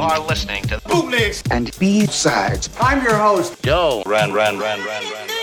are listening to Bootlegs and B-sides. I'm your host. Yo, ran, ran, ran, ran, ran.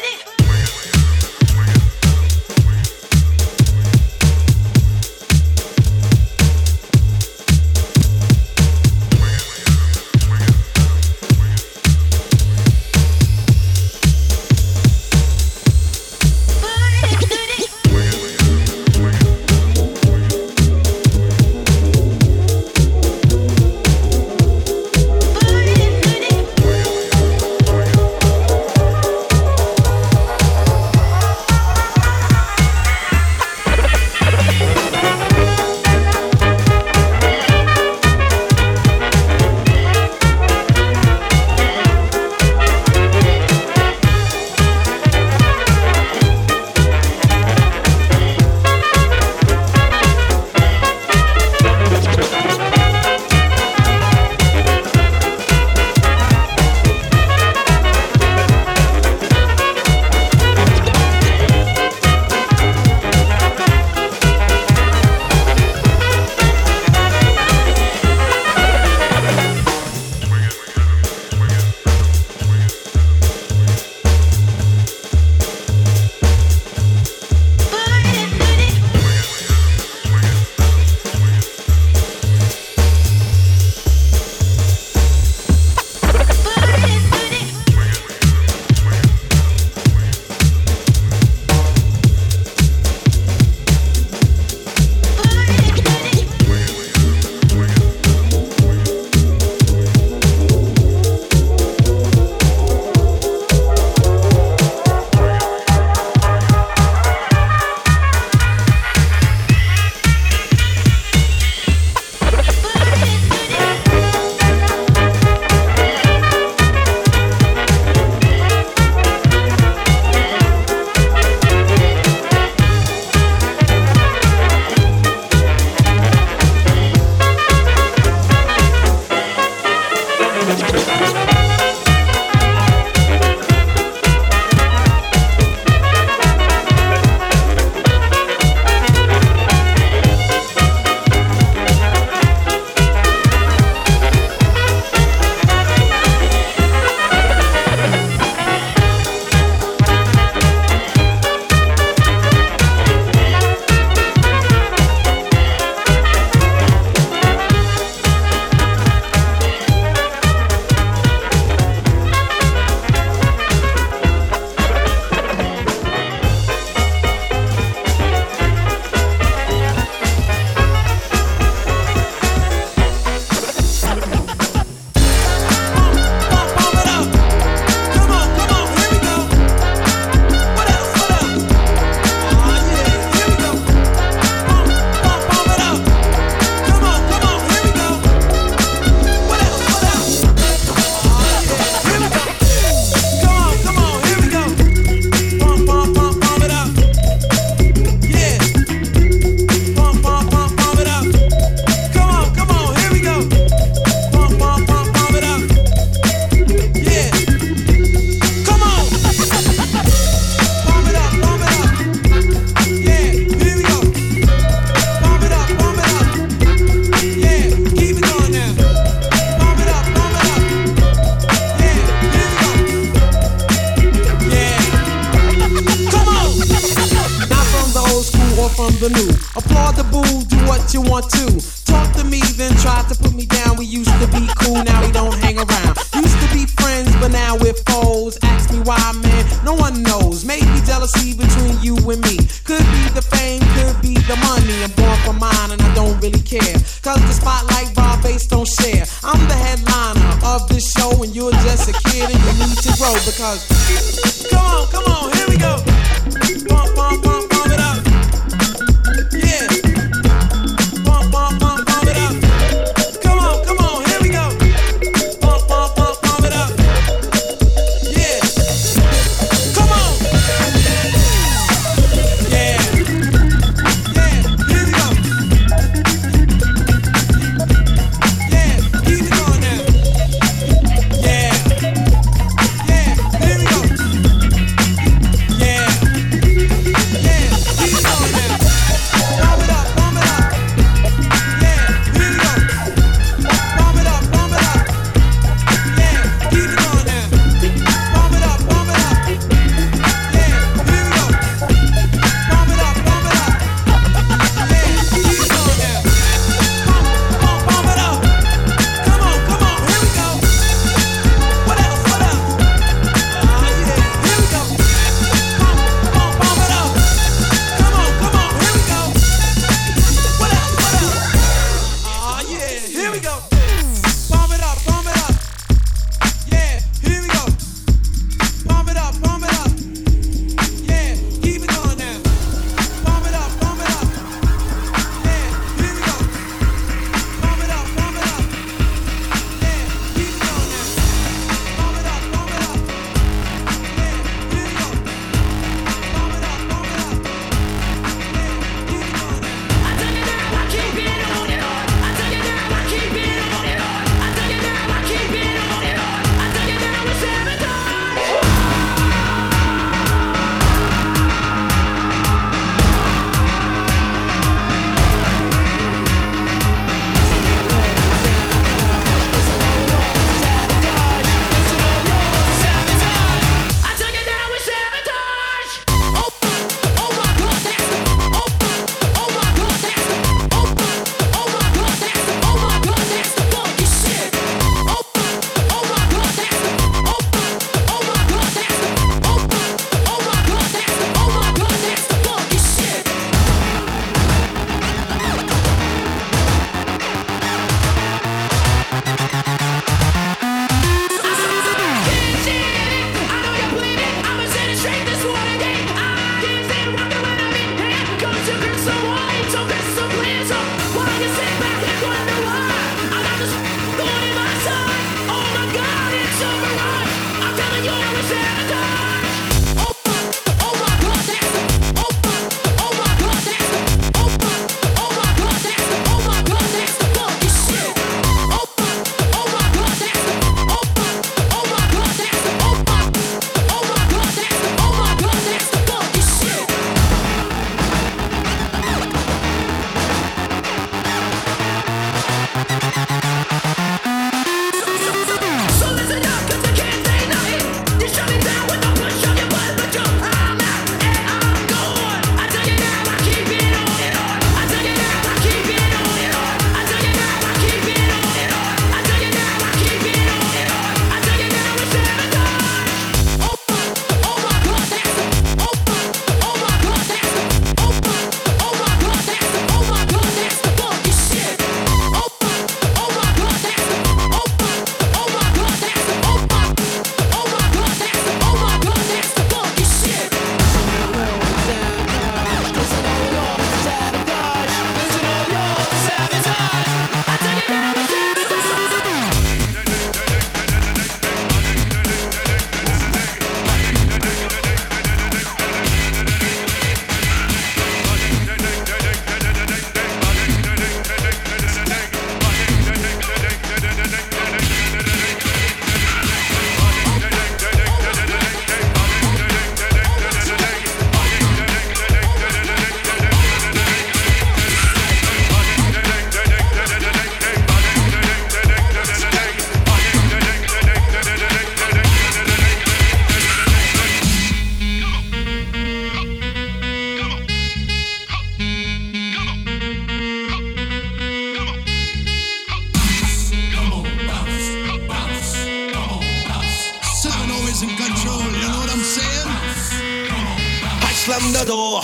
Slam the door.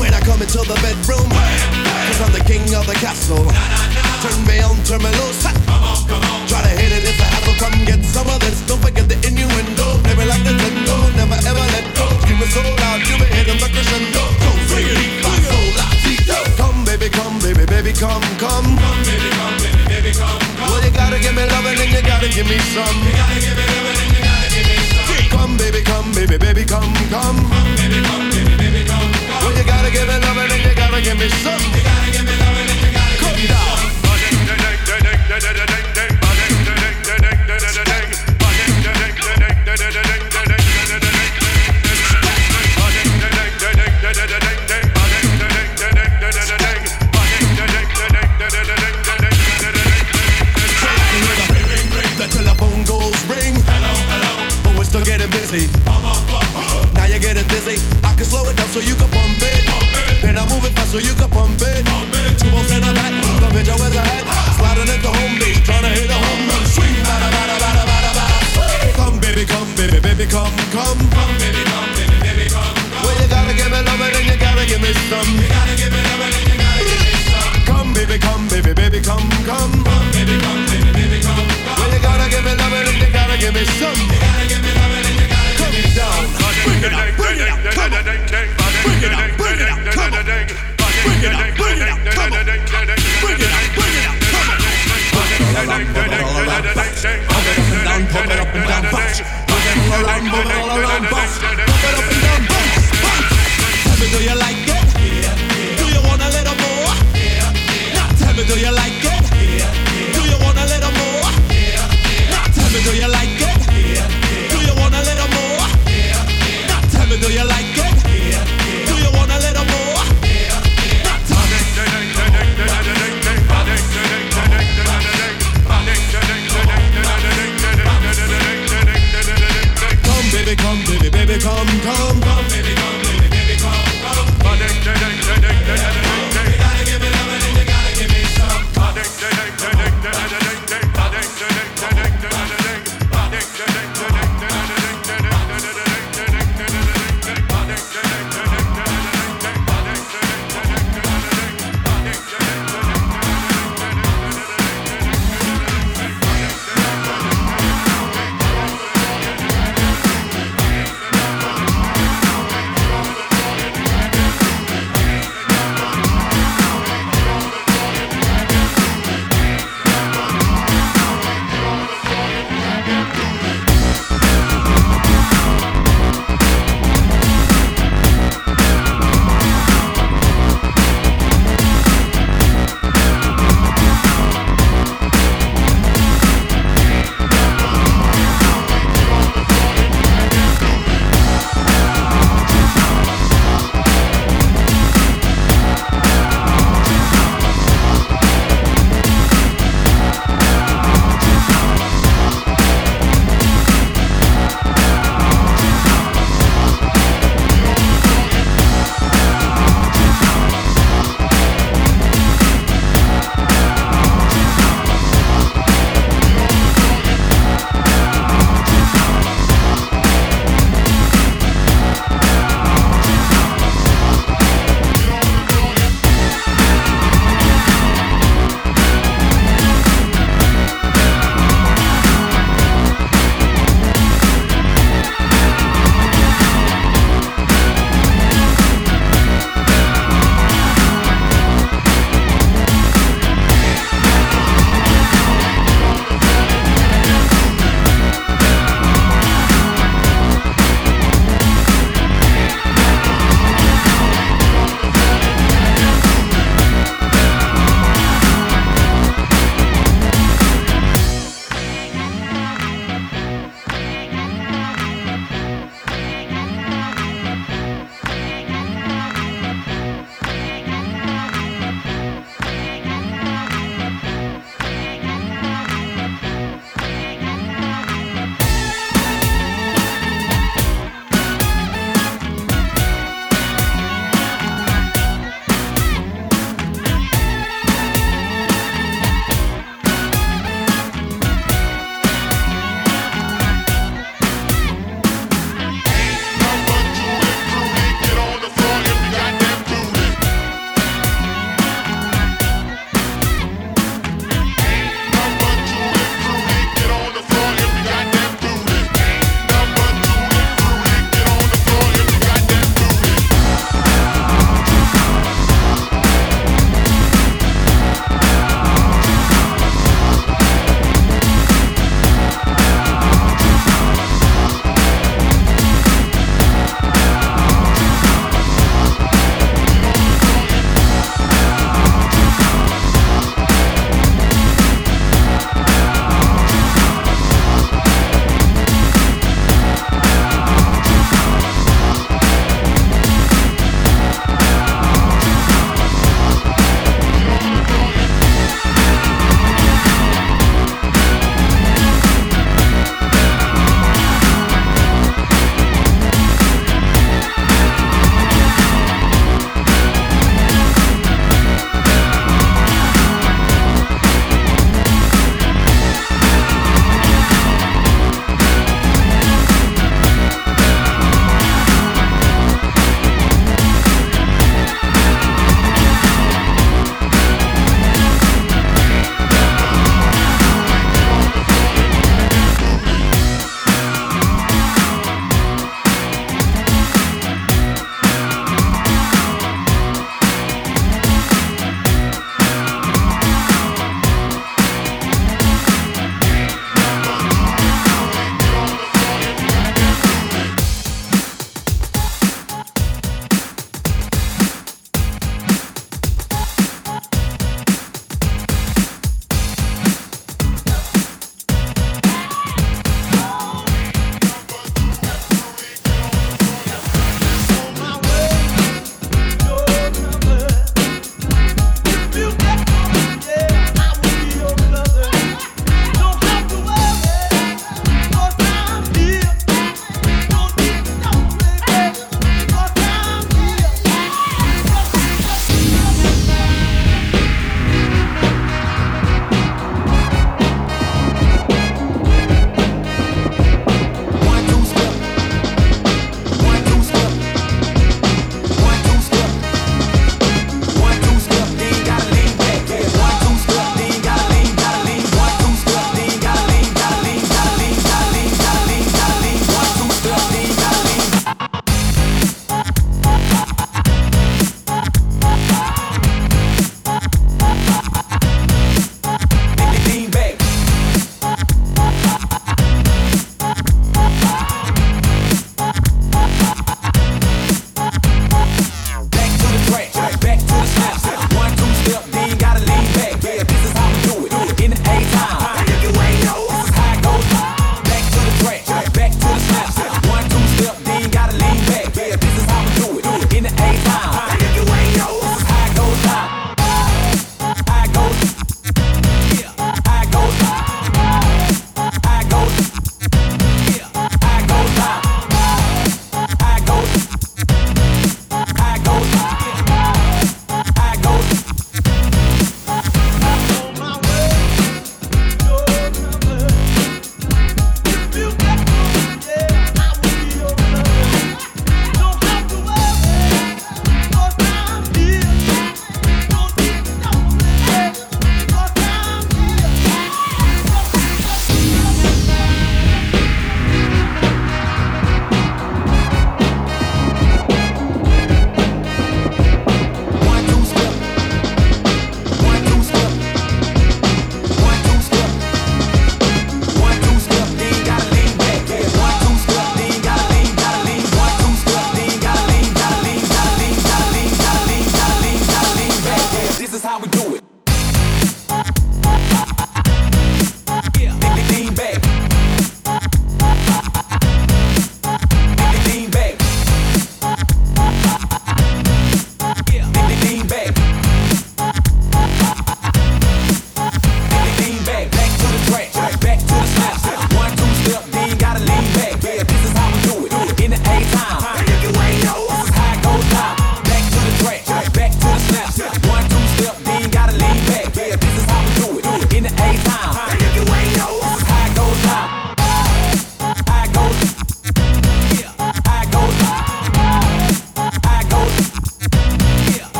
When I come into the bedroom, cause I'm the king of the castle. Turn me on, turn me loose. Try to hit it, it's a hassle. Come get some of this. Don't forget the innuendo. Play me like Nintendo, never ever let go. Scream it so loud, you be hitting the crescendo. Go, loud, Come, baby, come, baby, baby, come, come. Come, baby, come, baby, baby, come, come. Well, you gotta give me loving and you gotta give me some. You gotta give me loving baby, come, baby, baby, come, come. Come, baby, come, baby, baby, come, come. Well, you gotta give me loving and you gotta give me some. You gotta give me loving and you gotta come give me some. The so you can pump it. Two balls in a back. The bitch always ahead. Sliding into home base. Trying to hit a home run. Swing. Bada, bada, bada, bada, bada. Come, baby, come, baby, baby, come, come. Come, baby, come, baby, baby, come, come. Well, you gotta give me love and you gotta give me some. You gotta give me love and you gotta give me some. Come, baby, come, baby, baby, come, come. Come, baby, come, baby, baby, come, come. Well, you gotta give me love and you gotta give me some. You gotta give me love and you gotta give me down. Bring it up, all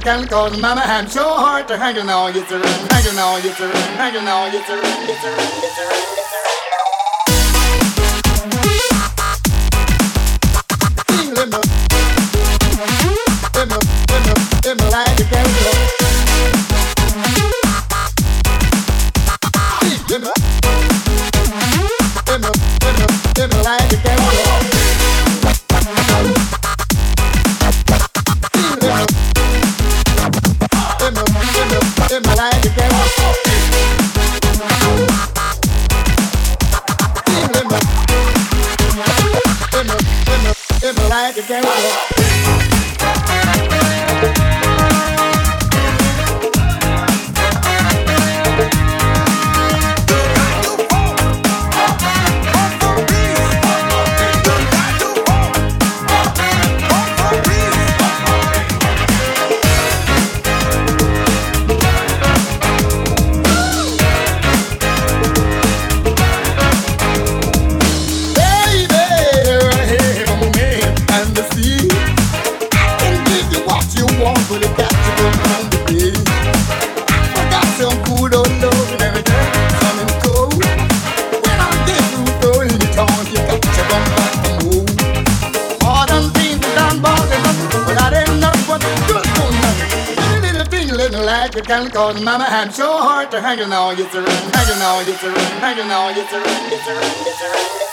can cause mama I'm so hard to hanging on you to hanging on you to hanging on you to you, on you to could can call mama. Had so hard to hang on, you through, hang on, you through, hang on, you through, you you through, you through.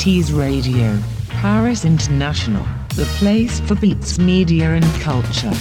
To Radio, Paris International, the place for beats, media, and culture.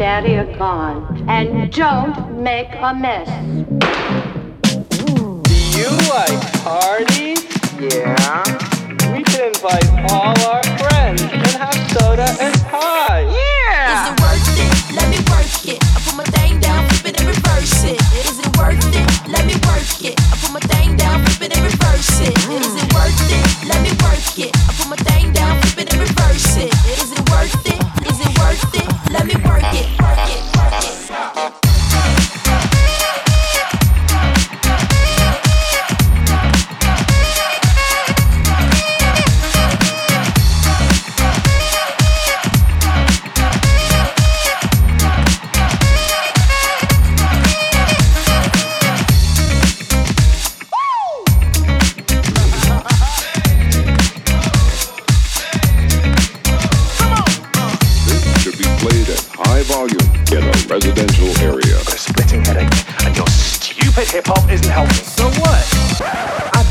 Daddy are gone. And don't make a mess. Do you like parties? Yeah. We can invite all our friends and have soda and pie. Yeah! Is it worth it? Let me work it. I put my thing down, flip it and reverse it. Is it worth it? Let me work it. I put my thing down, flip it and reverse it. Is it worth it? Let me work it. I put my thing down, flip it and reverse it. Is it worth it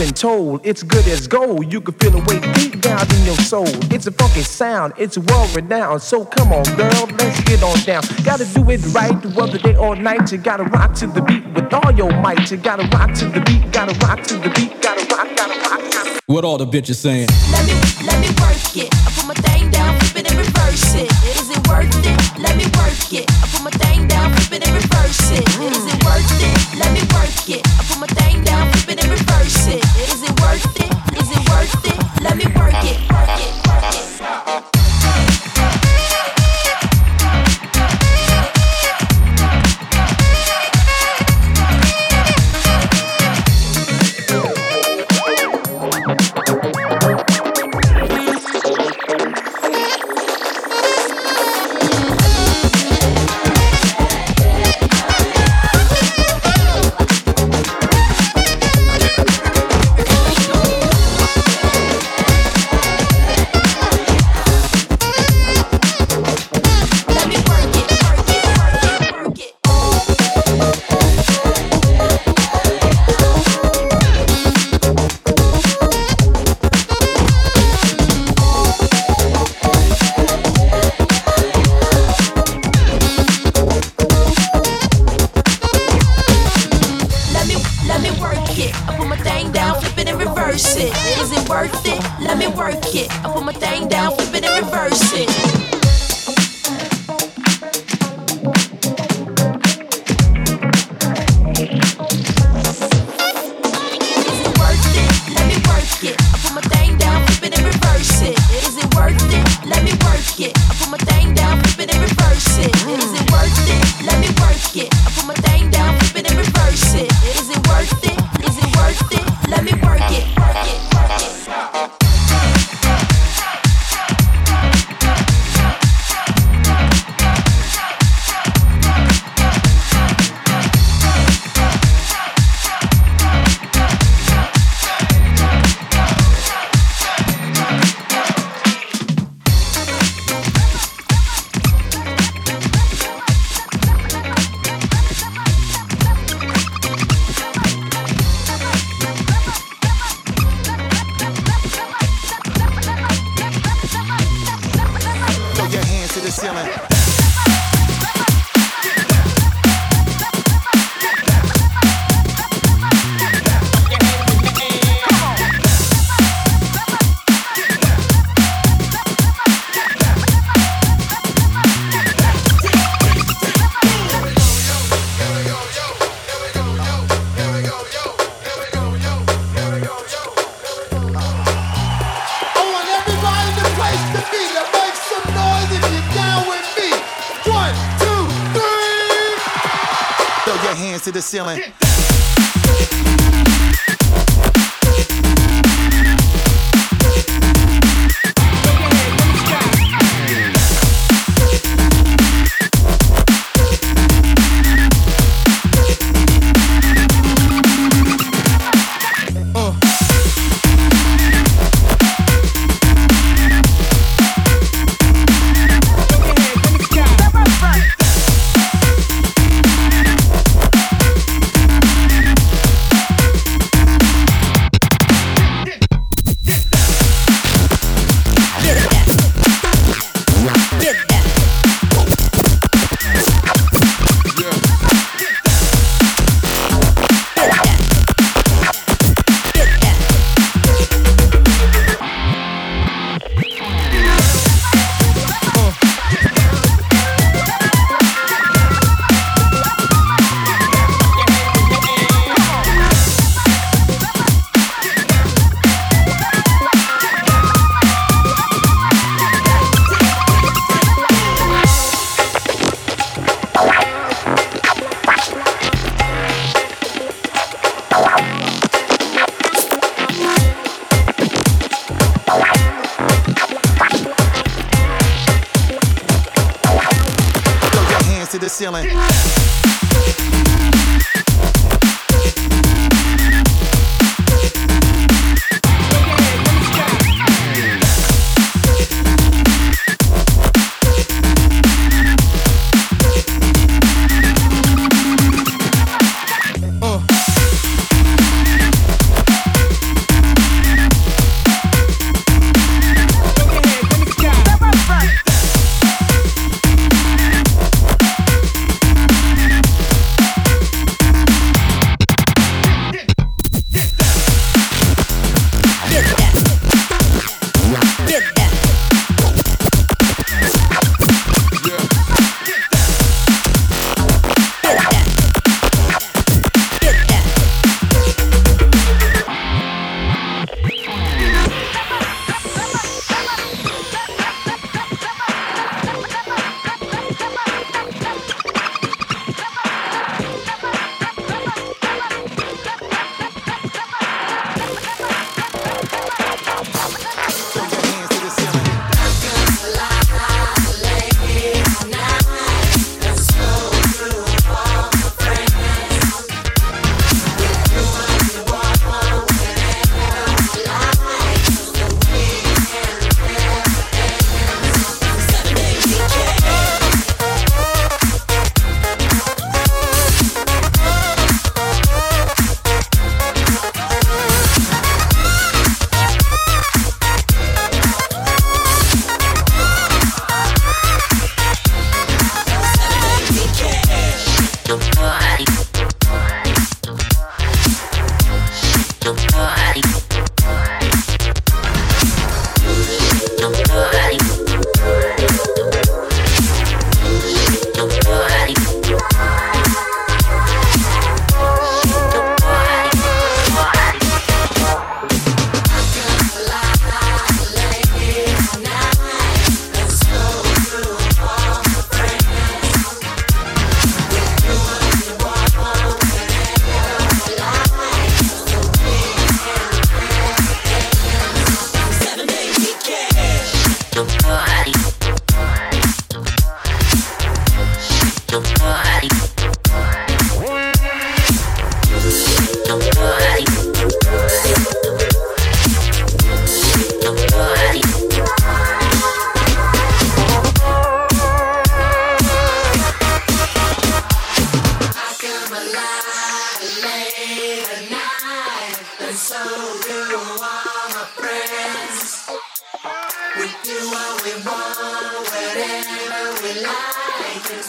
told. It's good as gold. You can feel it way deep down in your soul. It's a funky sound. It's world renowned. So come on, girl, let's get on down. Gotta do it right, whether day or night. You gotta rock to the beat with all your might. You gotta rock to the beat. Gotta rock to the beat. Gotta rock. Gotta rock. Gotta... What all the bitches saying? Let me, let me work it. I put my thing down, flip it and reverse it.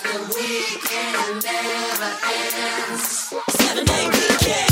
the weekend never ends. Seven day weekend.